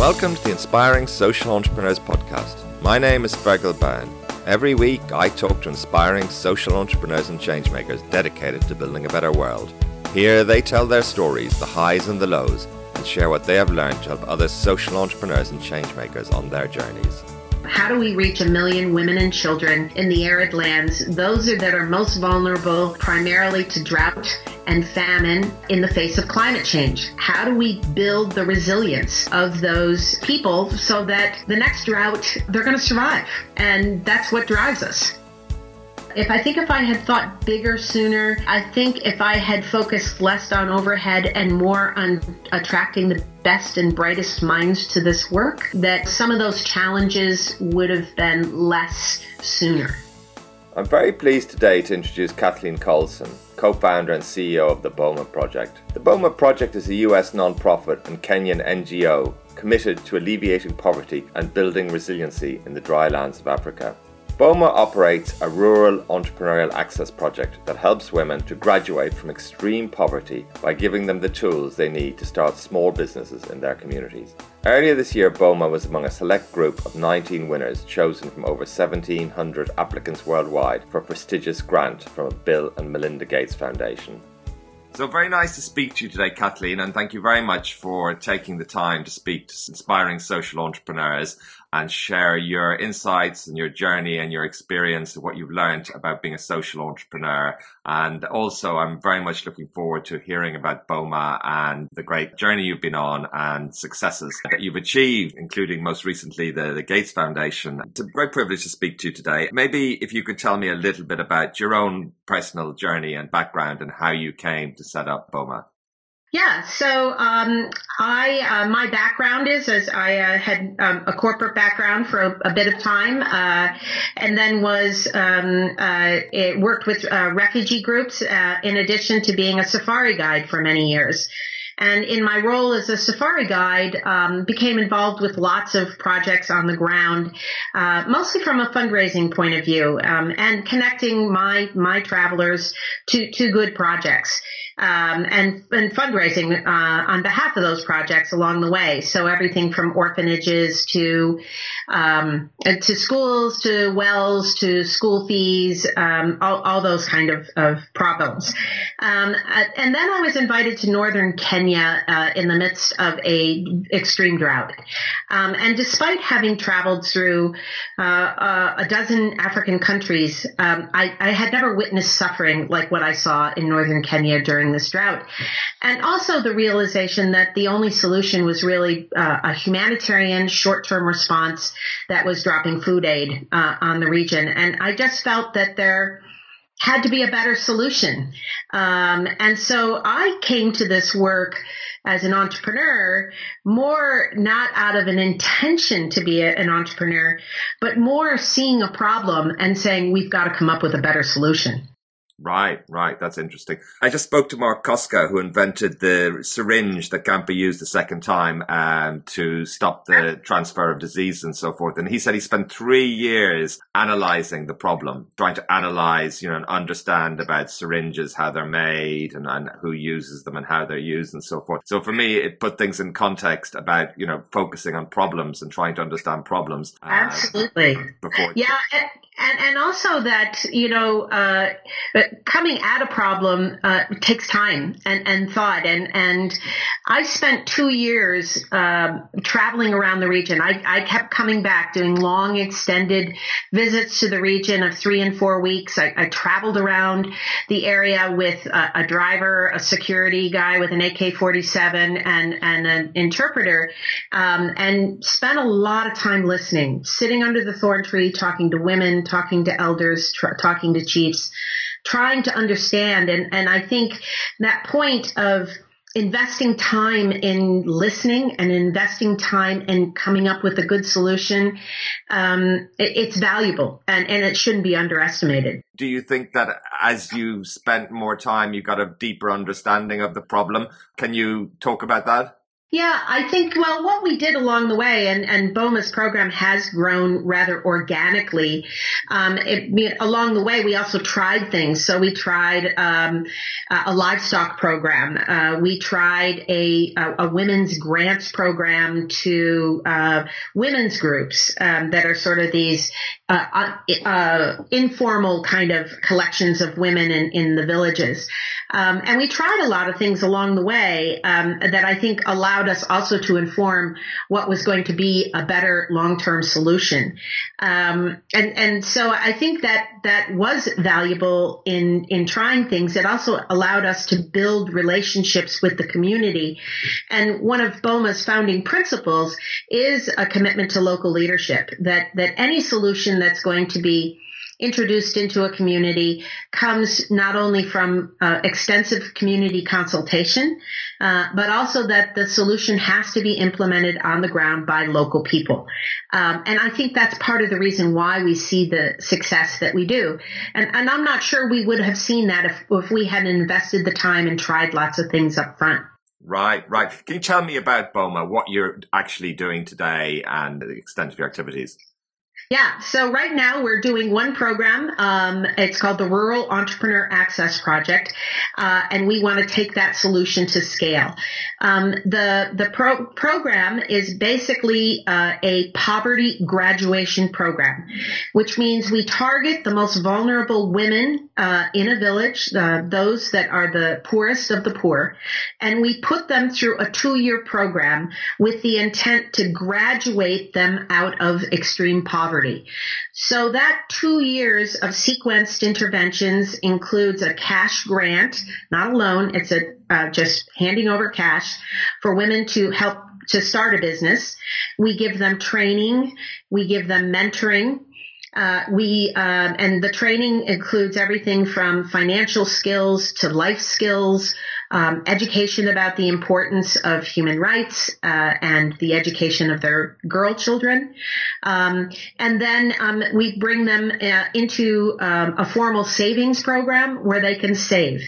Welcome to the Inspiring Social Entrepreneurs Podcast. My name is Fergal Byrne. Every week, I talk to inspiring social entrepreneurs and changemakers dedicated to building a better world. Here, they tell their stories, the highs and the lows, and share what they have learned to help other social entrepreneurs and changemakers on their journeys. How do we reach a million women and children in the arid lands, those that are most vulnerable primarily to drought and famine in the face of climate change? How do we build the resilience of those people so that the next drought, they're going to survive? And that's what drives us. If I think if I had thought bigger sooner, I think if I had focused less on overhead and more on attracting the best and brightest minds to this work, that some of those challenges would have been less sooner. I'm very pleased today to introduce Kathleen Colson, co founder and CEO of the BOMA Project. The BOMA Project is a US non-profit and Kenyan NGO committed to alleviating poverty and building resiliency in the dry lands of Africa. BOMA operates a rural entrepreneurial access project that helps women to graduate from extreme poverty by giving them the tools they need to start small businesses in their communities. Earlier this year, BOMA was among a select group of 19 winners chosen from over 1,700 applicants worldwide for a prestigious grant from a Bill and Melinda Gates Foundation. So, very nice to speak to you today, Kathleen, and thank you very much for taking the time to speak to inspiring social entrepreneurs and share your insights and your journey and your experience of what you've learned about being a social entrepreneur. And also, I'm very much looking forward to hearing about BOMA and the great journey you've been on and successes that you've achieved, including most recently the, the Gates Foundation. It's a great privilege to speak to you today. Maybe if you could tell me a little bit about your own personal journey and background and how you came to set up BOMA. Yeah, so um, I uh, my background is as I uh, had um, a corporate background for a, a bit of time, uh, and then was um, uh, it worked with uh, refugee groups uh, in addition to being a safari guide for many years. And in my role as a safari guide, um, became involved with lots of projects on the ground, uh, mostly from a fundraising point of view, um, and connecting my my travelers to to good projects um, and, and fundraising uh, on behalf of those projects along the way. So everything from orphanages to um, to schools to wells to school fees, um, all, all, those kind of, of problems. Um, uh, and then I was invited to northern Kenya uh, in the midst of a extreme drought. Um, and despite having traveled through uh, uh, a dozen African countries, um, I, I had never witnessed suffering like what I saw in northern Kenya during during this drought. And also the realization that the only solution was really uh, a humanitarian short-term response that was dropping food aid uh, on the region. And I just felt that there had to be a better solution. Um, and so I came to this work as an entrepreneur more not out of an intention to be a, an entrepreneur, but more seeing a problem and saying, we've got to come up with a better solution. Right, right. That's interesting. I just spoke to Marc Koska, who invented the syringe that can't be used a second time um, to stop the transfer of disease and so forth. And he said he spent three years analyzing the problem, trying to analyze, you know, and understand about syringes, how they're made and, and who uses them and how they're used and so forth. So for me, it put things in context about, you know, focusing on problems and trying to understand problems. Uh, Absolutely. Before yeah and and also that you know uh, coming at a problem uh, takes time and, and thought and and I spent two years uh, traveling around the region. I, I kept coming back doing long extended visits to the region of three and four weeks. I, I traveled around the area with a, a, driver, a security guy with an AK-47, and and an interpreter, um, and spent a lot of time listening, sitting under the thorn tree, talking to women talking to elders, tr- talking to chiefs, trying to understand. And, and I think that point of investing time in listening and investing time in coming up with a good solution, um, it, it's valuable and, and it shouldn't be underestimated. Do you think that as you spent more time, you got a deeper understanding of the problem? Can you talk about that? Yeah, I think, well, what we did along the way, and, and BOMA's program has grown rather organically. Um, it, along the way, we also tried things. So we tried um, a livestock program. Uh, we tried a, a, a, women's grants program to uh, women's groups um, that are sort of these uh, uh, uh informal kind of collections of women in, in the villages. Um, and we tried a lot of things along the way um, that I think allowed us also to inform what was going to be a better long-term solution. Um, and and so I think that that was valuable in in trying things. It also allowed us to build relationships with the community. And one of BOMA's founding principles is a commitment to local leadership. That that any solution that's going to be introduced into a community comes not only from uh, extensive community consultation, uh, but also that the solution has to be implemented on the ground by local people. Um, and I think that's part of the reason why we see the success that we do. And, and I'm not sure we would have seen that if, if we hadn't invested the time and tried lots of things up front. Right, right. Can you tell me about BOMA, what you're actually doing today and the extent of your activities? Yeah. So right now we're doing one program. Um, it's called the Rural Entrepreneur Access Project, uh, and we want to take that solution to scale. Um, the the pro- program is basically uh, a poverty graduation program, which means we target the most vulnerable women uh, in a village, uh, those that are the poorest of the poor, and we put them through a two year program with the intent to graduate them out of extreme poverty poverty. So that two years of sequenced interventions includes a cash grant, not a loan. It's a uh, just handing over cash for women to help to start a business. We give them training. We give them mentoring. Uh, we um, and the training includes everything from financial skills to life skills, um, education about the importance of human rights uh, and the education of their girl children, um, and then um, we bring them uh, into um, a formal savings program where they can save.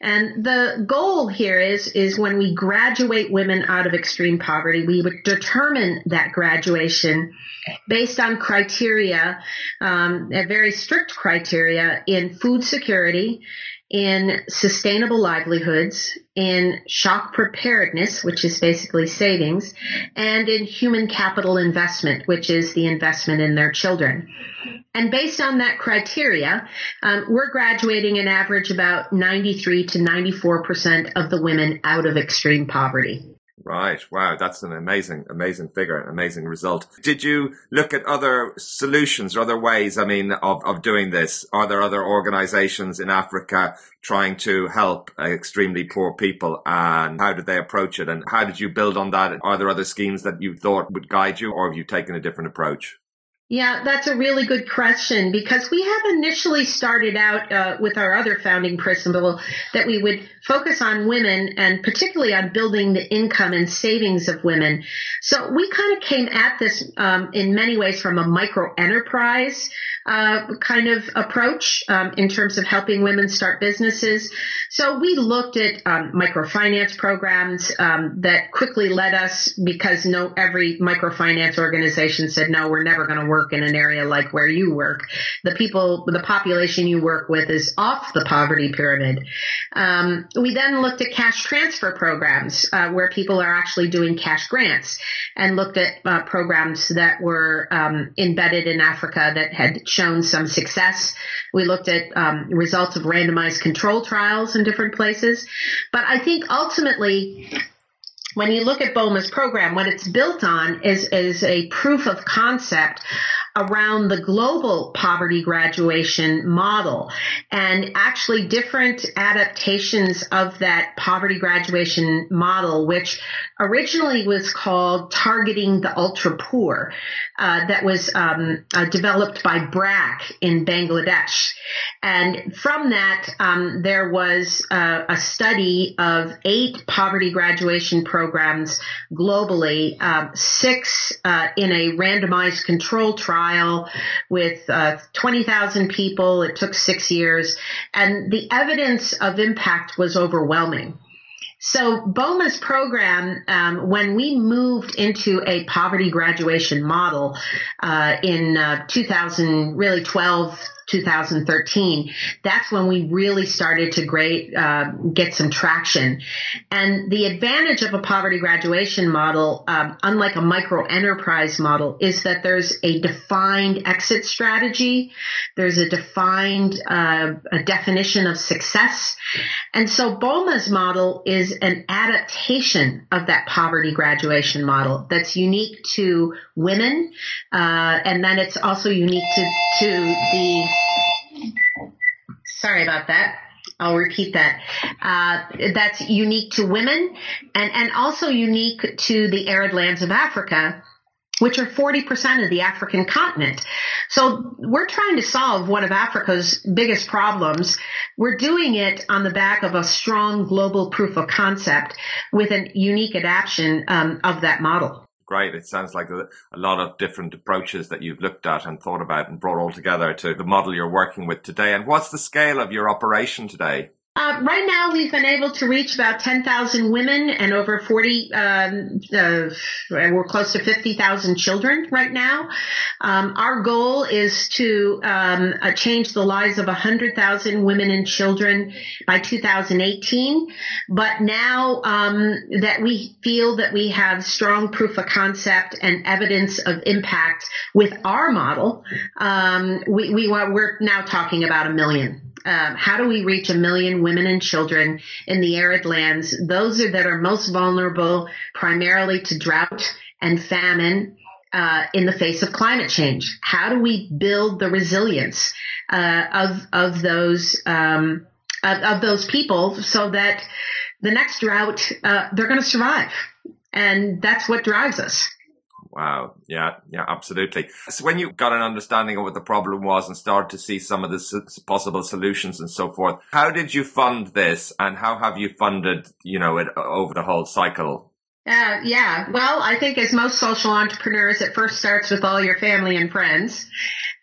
And the goal here is is when we graduate women out of extreme poverty, we would determine that graduation based on criteria, um, a very strict criteria in food security in sustainable livelihoods, in shock preparedness, which is basically savings, and in human capital investment, which is the investment in their children. And based on that criteria, um, we're graduating an average about 93 to 94% of the women out of extreme poverty. Right. Wow. That's an amazing, amazing figure, amazing result. Did you look at other solutions or other ways, I mean, of, of doing this? Are there other organizations in Africa trying to help uh, extremely poor people? And how did they approach it? And how did you build on that? Are there other schemes that you thought would guide you or have you taken a different approach? Yeah, that's a really good question because we have initially started out uh, with our other founding principle that we would focus on women and particularly on building the income and savings of women. So we kind of came at this um, in many ways from a micro enterprise uh, kind of approach um, in terms of helping women start businesses. So we looked at um, microfinance programs um, that quickly led us because no every microfinance organization said no, we're never going to work in an area like where you work. The people, the population you work with is off the poverty pyramid. Um, we then looked at cash transfer programs uh, where people are actually doing cash grants, and looked at uh, programs that were um, embedded in Africa that had shown some success. We looked at um, results of randomized control trials in different places. But I think ultimately, when you look at BOMA's program, what it's built on is, is a proof of concept around the global poverty graduation model and actually different adaptations of that poverty graduation model, which originally was called targeting the ultra poor, uh, that was um, uh, developed by BRAC in Bangladesh. And from that, um, there was uh, a study of eight poverty graduation programs globally, um, six uh, in a randomized control trial with uh, 20,000 people. It took six years, and the evidence of impact was overwhelming. So BOMA's program, um, when we moved into a poverty graduation model uh, in uh, 2000, really 12, 2013, that's when we really started to great, uh, get some traction. And the advantage of a poverty graduation model, um, unlike a micro enterprise model, is that there's a defined exit strategy. There's a defined uh, a definition of success. And so BOMA's model is an adaptation of that poverty graduation model that's unique to women. Uh, and then it's also unique to, to the Sorry about that. I'll repeat that. Uh, that's unique to women and, and also unique to the arid lands of Africa, which are 40% of the African continent. So we're trying to solve one of Africa's biggest problems. We're doing it on the back of a strong global proof of concept with a unique adaptation um, of that model great. It sounds like a, lot of different approaches that you've looked at and thought about and brought all together to the model you're working with today. And what's the scale of your operation today? Uh, right now, we've been able to reach about 10,000 women and over 40, um, uh, we're close to 50,000 children right now. Um, our goal is to um, uh, change the lives of 100,000 women and children by 2018. But now um, that we feel that we have strong proof of concept and evidence of impact with our model, um, we, we we're now talking about a million um, how do we reach a million women and children in the arid lands, those are, that are most vulnerable primarily to drought and famine uh, in the face of climate change? How do we build the resilience uh, of of those um, of, of, those people so that the next drought uh, they're going to survive? And that's what drives us. Wow. Yeah. Yeah, absolutely. So when you got an understanding of what the problem was and started to see some of the possible solutions and so forth, how did you fund this and how have you funded, you know, it over the whole cycle? Uh, yeah. Well, I think as most social entrepreneurs, it first starts with all your family and friends.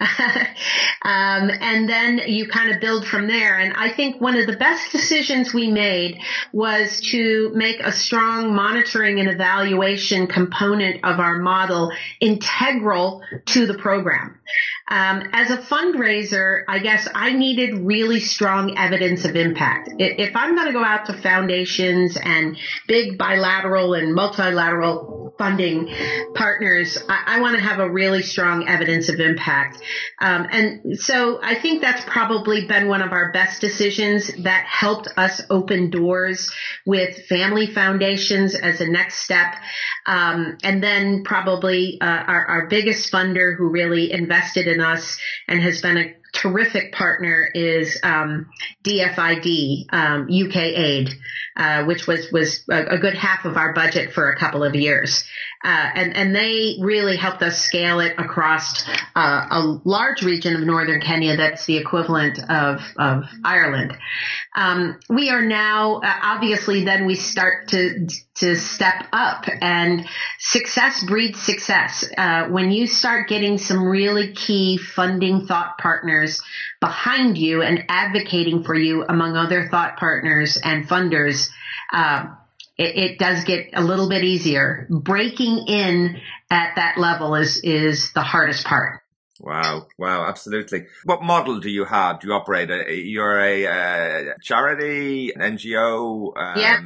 um, and then you kind of build from there. And I think one of the best decisions we made was to make a strong monitoring and evaluation component of our model integral to the program. Um, as a fundraiser, I guess I needed really strong evidence of impact. If I'm going to go out to foundations and big bilateral and multilateral funding partners, I, I want to have a really strong evidence of impact. Um, and so I think that's probably been one of our best decisions that helped us open doors with family foundations as a next step. Um, and then probably uh, our, our biggest funder who really invested in us and has been a terrific partner is um, DFID, um, UK Aid, uh, which was was a, a, good half of our budget for a couple of years. Uh, and, and they really helped us scale it across uh, a large region of northern Kenya that's the equivalent of, of Ireland. Um, we are now, uh, obviously, then we start to, to step up and success breeds success. Uh, when you start getting some really key funding thought partners behind you and advocating for you among other thought partners and funders, uh, it, it does get a little bit easier. Breaking in at that level is is the hardest part. Wow, wow, absolutely. What model do you have? Do you operate? A, you're a uh, charity, an NGO? Um... Yeah,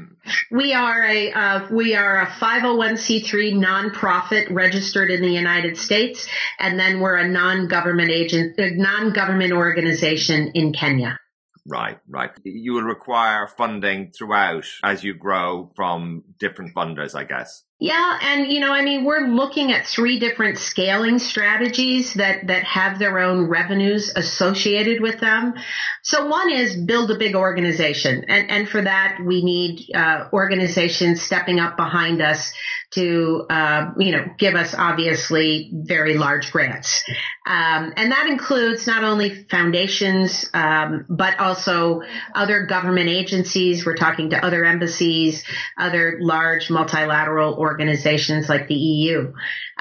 we are a uh, we are a 501c3 nonprofit registered in the United States, and then we're a non-government agent, non-government organization in Kenya. Right, right. You will require funding throughout as you grow from different funders, I guess. Yeah, and you know, I mean, we're looking at three different scaling strategies that that have their own revenues associated with them. So one is build a big organization, and and for that we need uh, organizations stepping up behind us to uh, you know give us obviously very large grants, um, and that includes not only foundations um, but also other government agencies. We're talking to other embassies, other large multilateral organizations like the EU.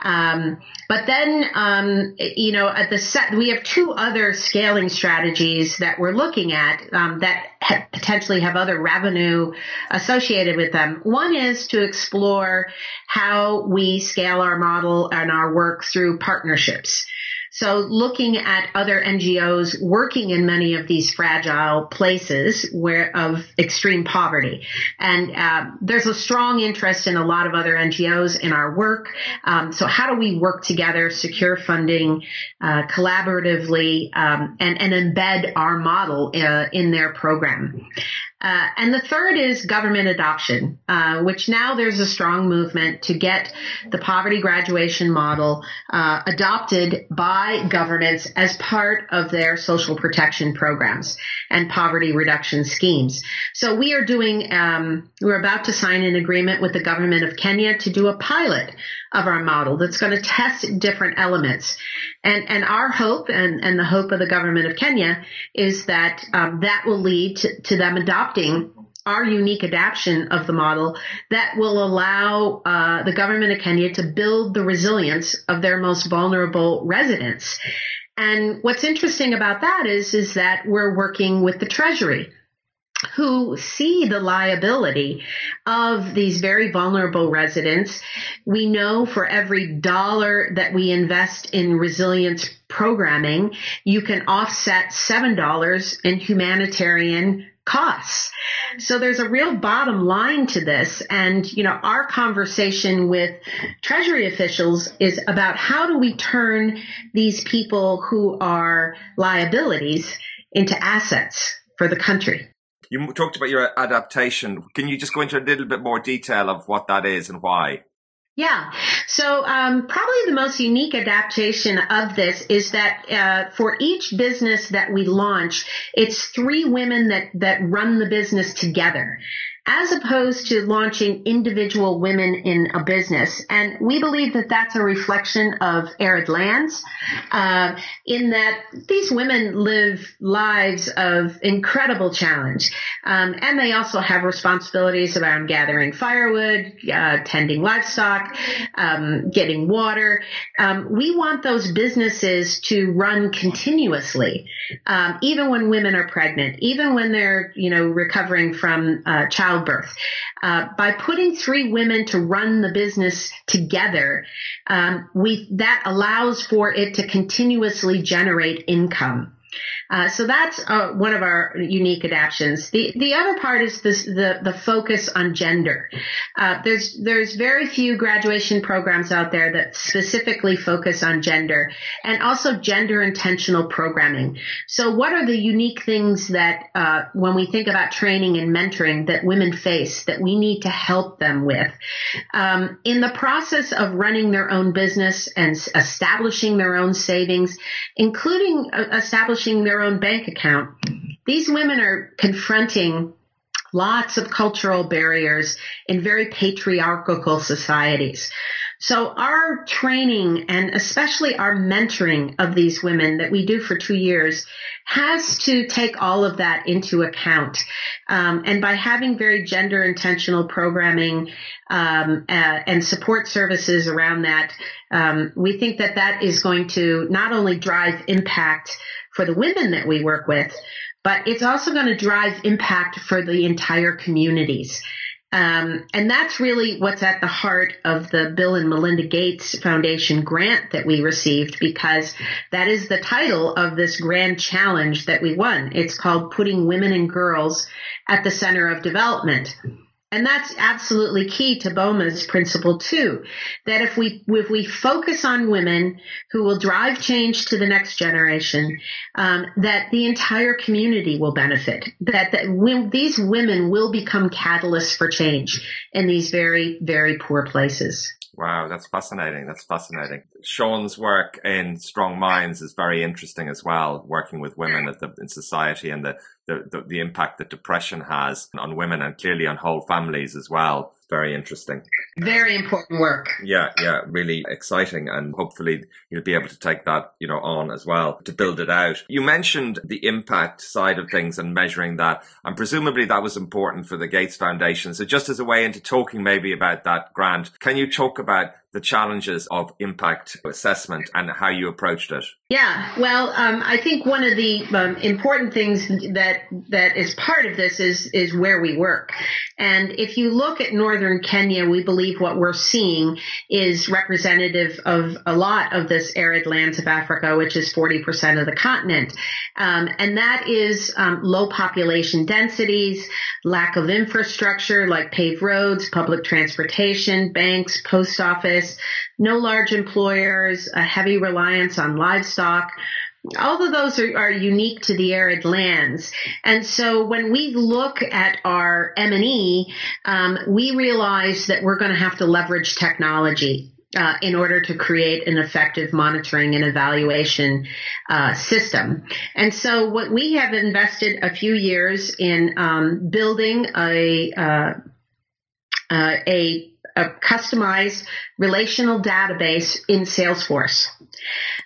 Um, but then, um, you know, at the set, we have two other scaling strategies that we're looking at um, that ha- potentially have other revenue associated with them. One is to explore how we scale our model and our work through partnerships. So looking at other NGOs working in many of these fragile places where of extreme poverty. And uh, there's a strong interest in a lot of other NGOs in our work. Um, so how do we work together, secure funding, uh, collaboratively, um, and, and embed our model uh, in their program? Uh, and the third is government adoption, uh, which now there's a strong movement to get the poverty graduation model uh, adopted by governments as part of their social protection programs and poverty reduction schemes. So we are doing, um, we're about to sign an agreement with the government of Kenya to do a pilot of our model that's going to test different elements. And, and our hope and, and the hope of the government of Kenya is that um, that will lead to, to them adopting our unique adaptation of the model that will allow uh, the government of Kenya to build the resilience of their most vulnerable residents. And what's interesting about that is, is that we're working with the Treasury who see the liability of these very vulnerable residents. We know for every dollar that we invest in resilience programming, you can offset $7 in humanitarian costs. So there's a real bottom line to this. And, you know, our conversation with treasury officials is about how do we turn these people who are liabilities into assets for the country. You talked about your adaptation. Can you just go into a little bit more detail of what that is and why? Yeah. So um, probably the most unique adaptation of this is that uh, for each business that we launch, it's three women that that run the business together as opposed to launching individual women in a business. And we believe that that's a reflection of arid lands, uh, in that these women live lives of incredible challenge. Um, and they also have responsibilities around gathering firewood, uh, tending livestock, um, getting water. Um, we want those businesses to run continuously, um, even when women are pregnant, even when they're, you know, recovering from uh, child childbirth. Uh, by putting three women to run the business together, um, we that allows for it to continuously generate income. Uh, so that's uh, one of our unique adaptations. The the other part is this, the the focus on gender. Uh, there's there's very few graduation programs out there that specifically focus on gender and also gender intentional programming. So what are the unique things that uh, when we think about training and mentoring that women face that we need to help them with um, in the process of running their own business and establishing their own savings, including uh, establishing their their own bank account. These women are confronting lots of cultural barriers in very patriarchal societies. So our training and especially our mentoring of these women that we do for two years has to take all of that into account. Um, and by having very gender intentional programming um, uh, and support services around that, um, we think that that is going to not only drive impact for the women that we work with, but it's also going to drive impact for the entire communities. Um, and that's really what's at the heart of the Bill and Melinda Gates Foundation grant that we received because that is the title of this grand challenge that we won. It's called Putting Women and Girls at the Center of Development. And that's absolutely key to BOMA's principle too. That if we if we focus on women who will drive change to the next generation, um, that the entire community will benefit. That that these women will become catalysts for change in these very very poor places. Wow, that's fascinating. That's fascinating. Sean's work in Strong Minds is very interesting as well, working with women the, in society and the, the, the, the, impact that depression has on women and clearly on whole families as well. very interesting. Very important work. Yeah, yeah, really exciting. And hopefully you'll be able to take that, you know, on as well to build it out. You mentioned the impact side of things and measuring that. And presumably that was important for the Gates Foundation. So just as a way into talking maybe about that grant, can you talk about the challenges of impact assessment and how you approached it? Yeah, well, um, I think one of the um, important things that that is part of this is is where we work. And if you look at northern Kenya, we believe what we're seeing is representative of a lot of this arid lands of Africa, which is 40% of the continent. Um, and that is um, low population densities, lack of infrastructure like paved roads, public transportation, banks, post office, no large employers, a heavy reliance on livestock. All of those are, are unique to the arid lands. And so when we look at our M&E, um, we realize that we're going to have to leverage technology uh, in order to create an effective monitoring and evaluation uh, system. And so, what we have invested a few years in um, building a uh, uh a a customized relational database in Salesforce.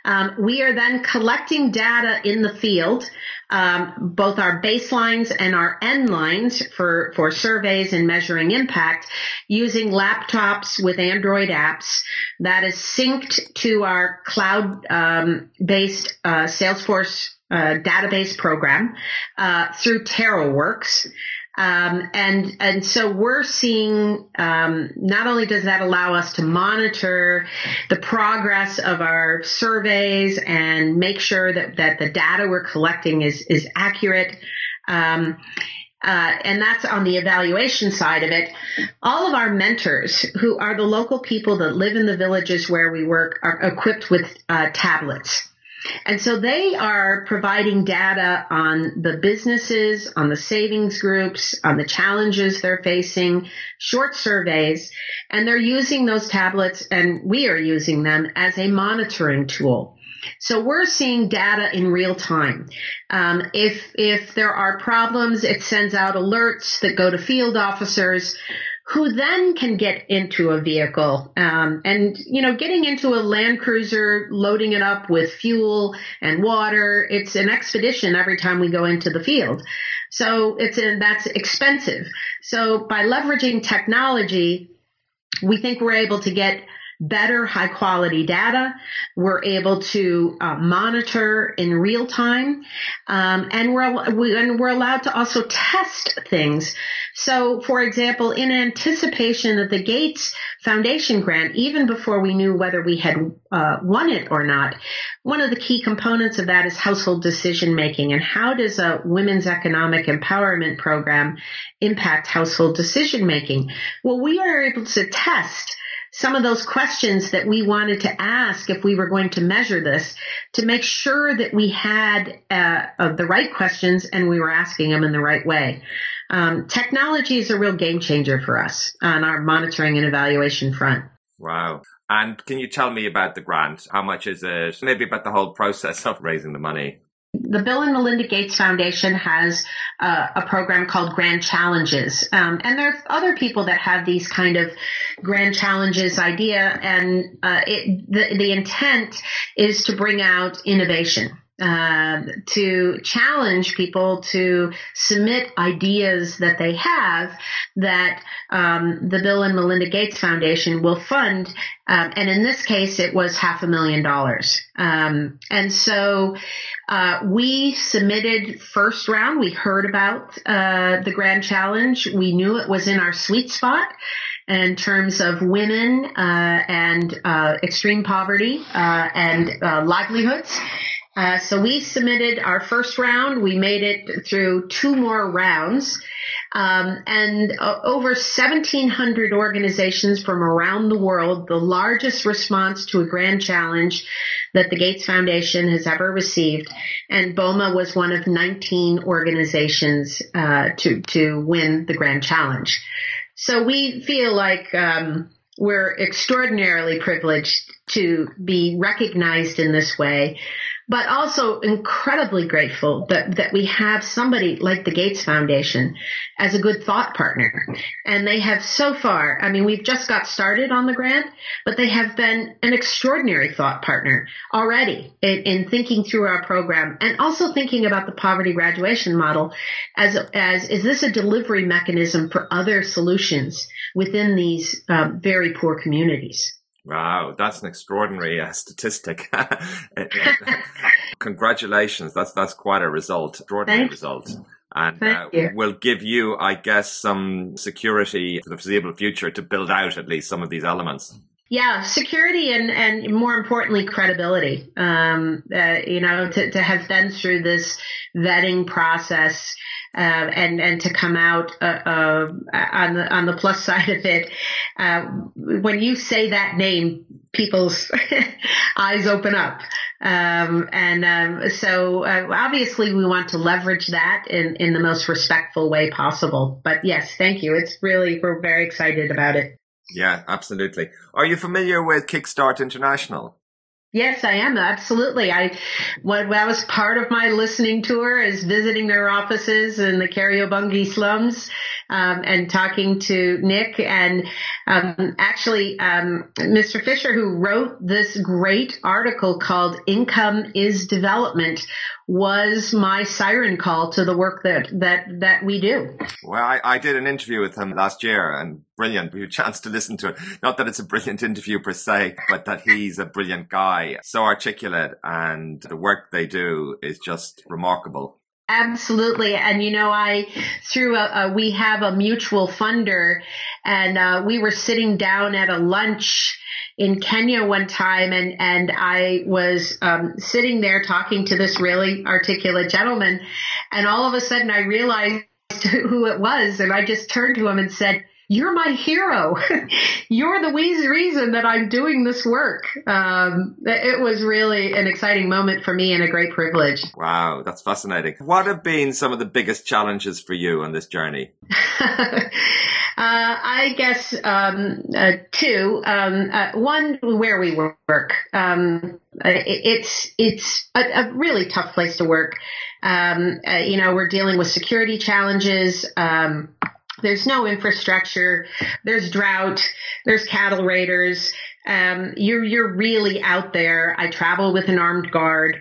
Um, we are then collecting data in the field, um, both our baselines and our end lines for, for surveys and measuring impact using laptops with Android apps that is synced to our cloud um, based uh, Salesforce uh, database program uh, through TaroWorks. Um, and and so we're seeing um, not only does that allow us to monitor the progress of our surveys and make sure that that the data we're collecting is is accurate. Um, uh, and that's on the evaluation side of it. All of our mentors, who are the local people that live in the villages where we work, are equipped with uh, tablets. And so they are providing data on the businesses, on the savings groups, on the challenges they're facing, short surveys, and they're using those tablets and we are using them as a monitoring tool. So we're seeing data in real time. Um, if if there are problems, it sends out alerts that go to field officers who then can get into a vehicle. Um, and, you know, getting into a Land Cruiser, loading it up with fuel and water, it's an expedition every time we go into the field. So it's a, that's expensive. So by leveraging technology, we think we're able to get better high quality data. We're able to uh, monitor in real time, um, and we're we, and we're allowed to also test things. So, for example, in anticipation of the Gates Foundation grant, even before we knew whether we had uh, won it or not, one of the key components of that is household decision making, and how does a women's economic empowerment program impact household decision making? Well, we are able to test some of those questions that we wanted to ask if we were going to measure this to make sure that we had uh, uh, the right questions and we were asking them in the right way. Um, technology is a real game changer for us on our monitoring and evaluation front. Wow. And can you tell me about the grant? How much is it? Maybe about the whole process of raising the money the Bill and Melinda Gates Foundation has uh, a program called Grand Challenges, um, and there are other people that have these kind of Grand Challenges idea, and uh, it, the, the intent is to bring out innovation. Uh, to challenge people to submit ideas that they have that um, the Bill and Melinda Gates Foundation will fund. Um, and in this case, it was half a million dollars. Um, and so uh, we submitted first round. We heard about uh, the Grand Challenge. We knew it was in our sweet spot in terms of women uh, and uh, extreme poverty uh, and livelihoods. Uh, so we submitted our first round. We made it through two more rounds. Um, and uh, over 1,700 organizations from around the world, the largest response to a grand challenge that the Gates Foundation has ever received. And BOMA was one of 19 organizations uh, to to win the grand challenge. So we feel like um, we're extraordinarily privileged to be recognized in this way but also incredibly grateful that, that we have somebody like the Gates Foundation as a good thought partner. And they have so far, I mean, we've just got started on the grant, but they have been an extraordinary thought partner already in, in thinking through our program and also thinking about the poverty graduation model as, as is this a delivery mechanism for other solutions within these um, very poor communities? Wow, that's an extraordinary uh, statistic. Congratulations, that's that's quite a result, extraordinary Thanks. result, and uh, will give you, I guess, some security for the foreseeable future to build out at least some of these elements. Yeah, security and, and more importantly, credibility. Um, uh, you know, to, to have been through this vetting process uh, and and to come out uh, uh, on the on the plus side of it. Uh, when you say that name, people's eyes open up. Um, and um, so uh, obviously we want to leverage that in, in the most respectful way possible. But yes, thank you. It's really, we're very excited about it. Yeah, absolutely. Are you familiar with Kickstart International? Yes, I am. Absolutely. I, what that was part of my listening tour is visiting their offices in the Kariobangi slums, um, and talking to Nick and, um, actually, um, Mr. Fisher, who wrote this great article called Income is Development, was my siren call to the work that that that we do. Well, I, I did an interview with him last year, and brilliant. A chance to listen to it. Not that it's a brilliant interview per se, but that he's a brilliant guy, so articulate, and the work they do is just remarkable. Absolutely. And you know, I, through a, a we have a mutual funder and, uh, we were sitting down at a lunch in Kenya one time and, and I was, um, sitting there talking to this really articulate gentleman. And all of a sudden I realized who it was. And I just turned to him and said, you're my hero. you're the reason that I'm doing this work. Um, it was really an exciting moment for me and a great privilege. Wow, that's fascinating. What have been some of the biggest challenges for you on this journey? uh, I guess um, uh, two. Um, uh, one, where we work. Um, it, it's it's a, a, really tough place to work. Um, uh, you know, we're dealing with security challenges. Um, there's no infrastructure. There's drought. There's cattle raiders. Um, you're you're really out there. I travel with an armed guard,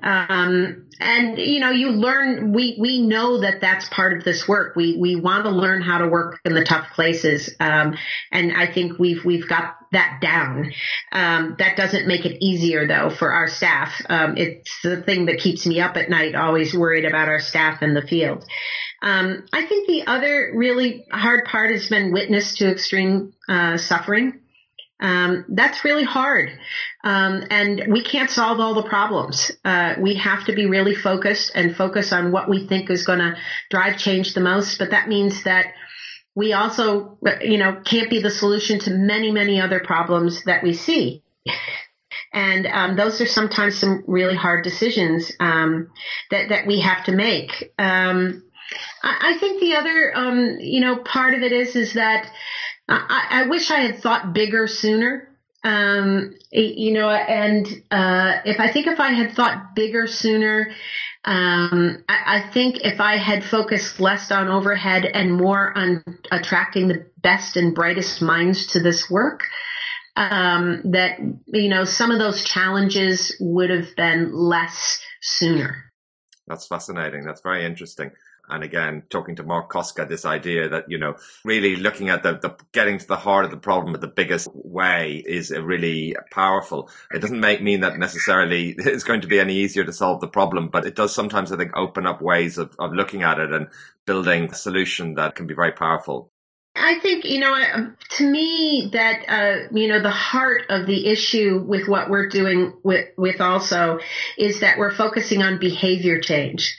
um, and you know you learn. We we know that that's part of this work. We we want to learn how to work in the tough places, um, and I think we've we've got that down. Um, that doesn't make it easier though for our staff. Um, it's the thing that keeps me up at night, always worried about our staff in the field. Um, I think the other really hard part has been witness to extreme uh, suffering. Um, that's really hard. Um, and we can't solve all the problems. Uh, we have to be really focused and focus on what we think is going to drive change the most. But that means that we also, you know, can't be the solution to many, many other problems that we see. And um, those are sometimes some really hard decisions um, that that we have to make. Um, I, I think the other, um, you know, part of it is is that I, I wish I had thought bigger sooner. Um, you know, and uh, if I think if I had thought bigger sooner, um, I, I, think if I had focused less on overhead and more on attracting the best and brightest minds to this work, um, that you know some of those challenges would have been less sooner. That's fascinating. That's very interesting. And again, talking to Marc Koska, this idea that, you know, really looking at the, the getting to the heart of the problem in the biggest way is really powerful. It doesn't make mean that necessarily it's going to be any easier to solve the problem, but it does sometimes, I think, open up ways of, of looking at it and building a solution that can be very powerful. I think, you know, um, to me that, uh, you know, the heart of the issue with what we're doing with, with also is that we're focusing on behavior change.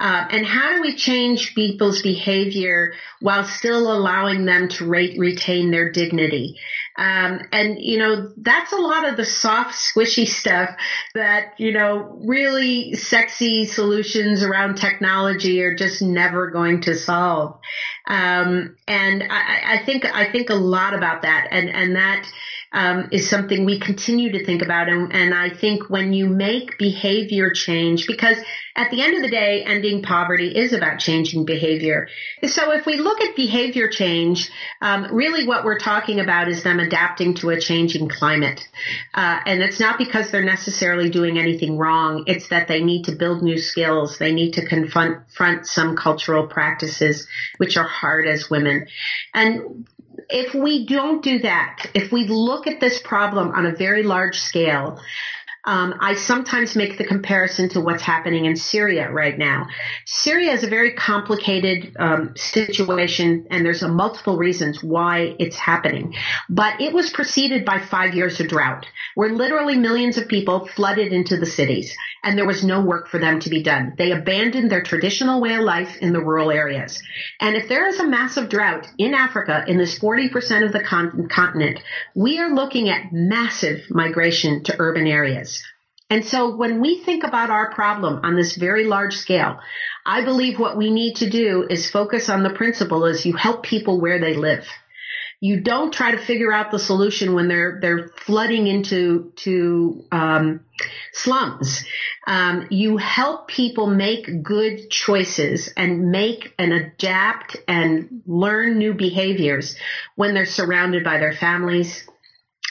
Uh, and how do we change people's behavior while still allowing them to retain their dignity? Um, and you know, that's a lot of the soft, squishy stuff that, you know, really sexy solutions around technology are just never going to solve. Um, and I, I think, I think a lot about that and, and that, um, is something we continue to think about. And, and I think when you make behavior change, because at the end of the day, ending poverty is about changing behavior. So if we look at behavior change, um, really what we're talking about is them adapting to a changing climate. Uh, and it's not because they're necessarily doing anything wrong. It's that they need to build new skills. They need to confront, confront some cultural practices, which are hard as women. And if we don't do that, if we look at this problem on a very large scale, um, I sometimes make the comparison to what's happening in Syria right now. Syria is a very complicated um, situation, and there's a multiple reasons why it's happening. But it was preceded by five years of drought, where literally millions of people flooded into the cities, and there was no work for them to be done. They abandoned their traditional way of life in the rural areas. And if there is a massive drought in Africa, in this 40% of the con- continent, we are looking at massive migration to urban areas. And so when we think about our problem on this very large scale, I believe what we need to do is focus on the principle is you help people where they live. You don't try to figure out the solution when they're they're flooding into to um, slums. Um, you help people make good choices and make and adapt and learn new behaviors when they're surrounded by their families,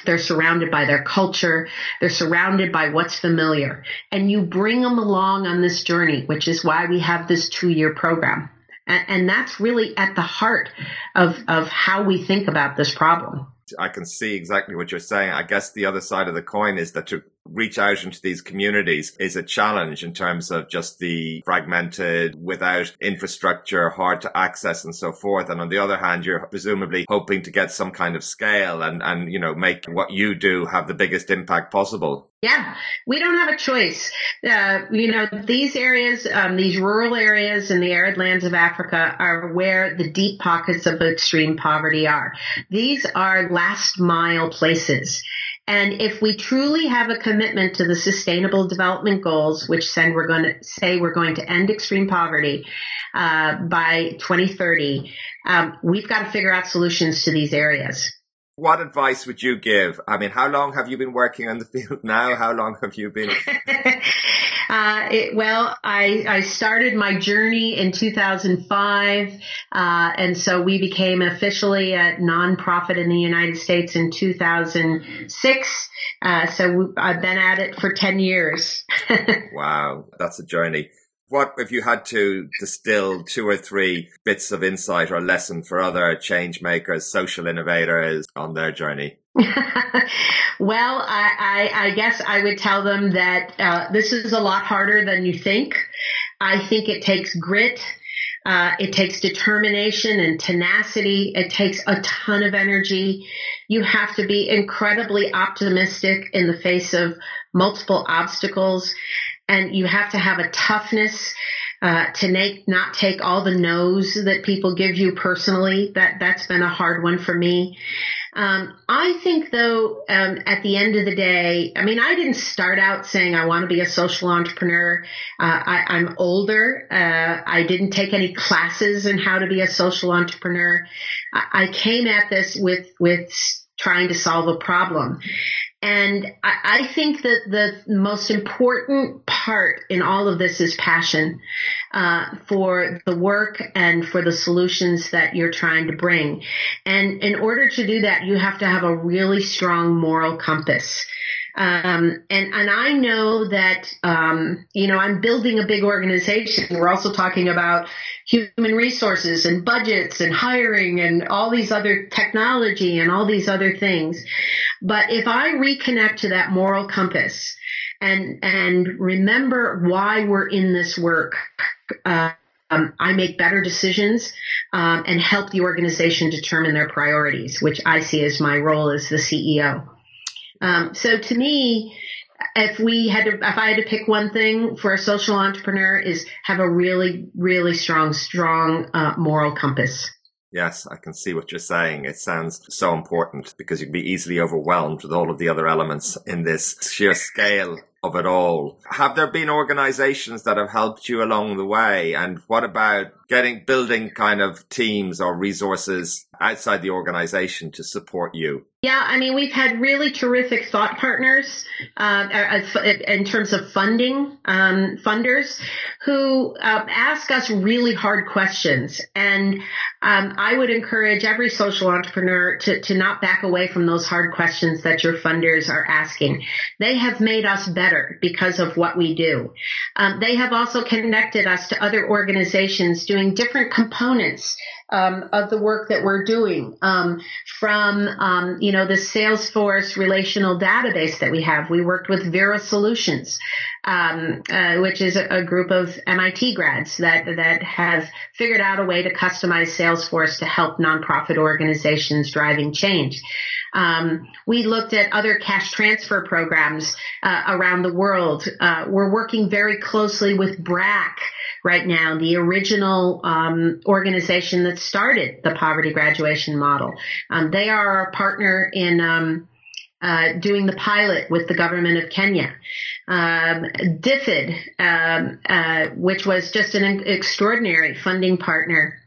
they're surrounded by their culture. They're surrounded by what's familiar. And you bring them along on this journey, which is why we have this two year program. And, and that's really at the heart of, of how we think about this problem. I can see exactly what you're saying. I guess the other side of the coin is that to reach out into these communities is a challenge in terms of just the fragmented, without infrastructure, hard to access and so forth. And on the other hand, you're presumably hoping to get some kind of scale and, and, you know, make what you do have the biggest impact possible. Yeah, we don't have a choice. Uh, you know, these areas, um, these rural areas in the arid lands of Africa are where the deep pockets of extreme poverty are. These are last mile places. And if we truly have a commitment to the sustainable development goals, which said we're going to say we're going to end extreme poverty uh, by 2030, um, we've got to figure out solutions to these areas. What advice would you give? I mean, how long have you been working on the field now? How long have you been? Uh, it, well, I, I started my journey in 2005, uh, and so we became officially a nonprofit in the United States in 2006. Uh, so I've been at it for 10 years. wow, that's a journey. What if you had to distill two or three bits of insight or lesson for other change makers, social innovators on their journey? well, I, I, I, guess I would tell them that uh, this is a lot harder than you think. I think it takes grit. Uh, it takes determination and tenacity. It takes a ton of energy. You have to be incredibly optimistic in the face of multiple obstacles. And you have to have a toughness uh, to make, not take all the no's that people give you personally. That, that's been a hard one for me. Um, I think though, um, at the end of the day, I mean, I didn't start out saying I want to be a social entrepreneur. Uh, I, am older. Uh, I didn't take any classes in how to be a social entrepreneur. I, I came at this with, with trying to solve a problem. And I, I, think that the most important part in all of this is passion uh, for the work and for the solutions that you're trying to bring. And in order to do that, you have to have a really strong moral compass. Um, and, and I know that, um, you know, I'm building a big organization. We're also talking about human resources and budgets and hiring and all these other technology and all these other things. But if I reconnect to that moral compass and, and remember why we're in this work, uh, um, I make better decisions um, and help the organization determine their priorities, which I see as my role as the CEO. Um, so to me, if we had to, if I had to pick one thing for a social entrepreneur is have a really, really strong, strong uh, moral compass. Yes, I can see what you're saying. It sounds so important because you can be easily overwhelmed with all of the other elements in this sheer scale of it all. Have there been organizations that have helped you along the way? And what about getting, building kind of teams or resources outside the organization to support you? Yeah, I mean, we've had really terrific thought partners uh, in terms of funding, um, funders who uh, ask us really hard questions. And um, I would encourage every social entrepreneur to, to not back away from those hard questions that your funders are asking. They have made us better because of what we do. Um, they have also connected us to other organizations doing different components um, of the work that we're doing um, from um, you know the Salesforce relational database that we have. We worked with Vera Solutions, um, uh, which is a, a, group of MIT grads that that have figured out a way to customize Salesforce to help nonprofit organizations driving change. Um, we looked at other cash transfer programs uh, around the world. Uh, we're working very closely with BRAC right now, the original um, organization that started the poverty graduation model. Um, they are our partner in um, uh, doing the pilot with the government of Kenya. Um, DFID, um, uh, which was just an extraordinary funding partner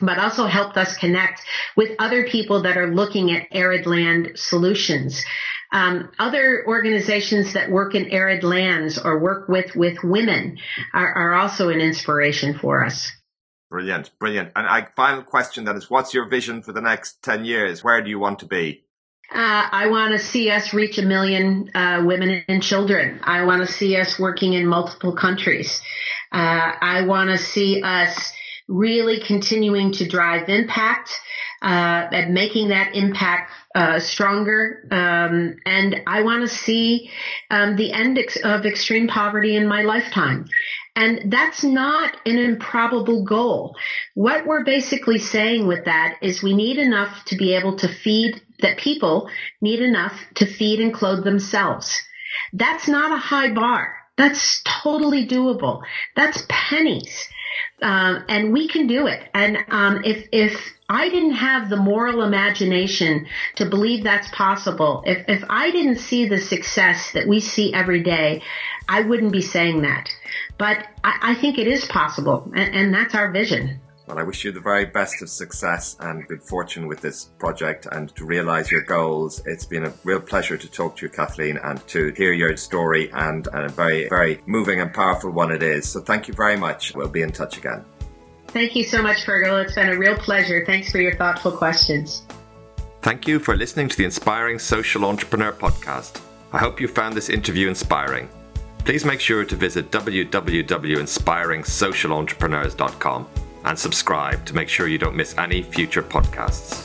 but also helped us connect with other people that are looking at arid land solutions. Um, other organizations that work in arid lands or work with with women are, are also an inspiration for us. Brilliant, brilliant. And I, final question then is, what's your vision for the next ten years? Where do you want to be? Uh, I want to see us reach a million uh, women and children. I want to see us working in multiple countries. Uh, I want to see us really continuing to drive impact uh, and making that impact uh, stronger. Um, and I want to see um, the end ex- of extreme poverty in my lifetime. And that's not an improbable goal. What we're basically saying with that is we need enough to be able to feed, that people need enough to feed and clothe themselves. That's not a high bar. That's totally doable. That's pennies. Um, and we can do it. And um, if if I didn't have the moral imagination to believe that's possible, if if I didn't see the success that we see every day, I wouldn't be saying that. But I, I think it is possible, and, and that's our vision. Well, I wish you the very best of success and good fortune with this project and to realize your goals. It's been a real pleasure to talk to you, Kathleen, and to hear your story and, and a very, very moving and powerful one it is. So thank you very much. We'll be in touch again. Thank you so much, Fergal. It's been a real pleasure. Thanks for your thoughtful questions. Thank you for listening to the Inspiring Social Entrepreneur podcast. I hope you found this interview inspiring. Please make sure to visit www.inspiringsocialentrepreneurs.com and subscribe to make sure you don't miss any future podcasts.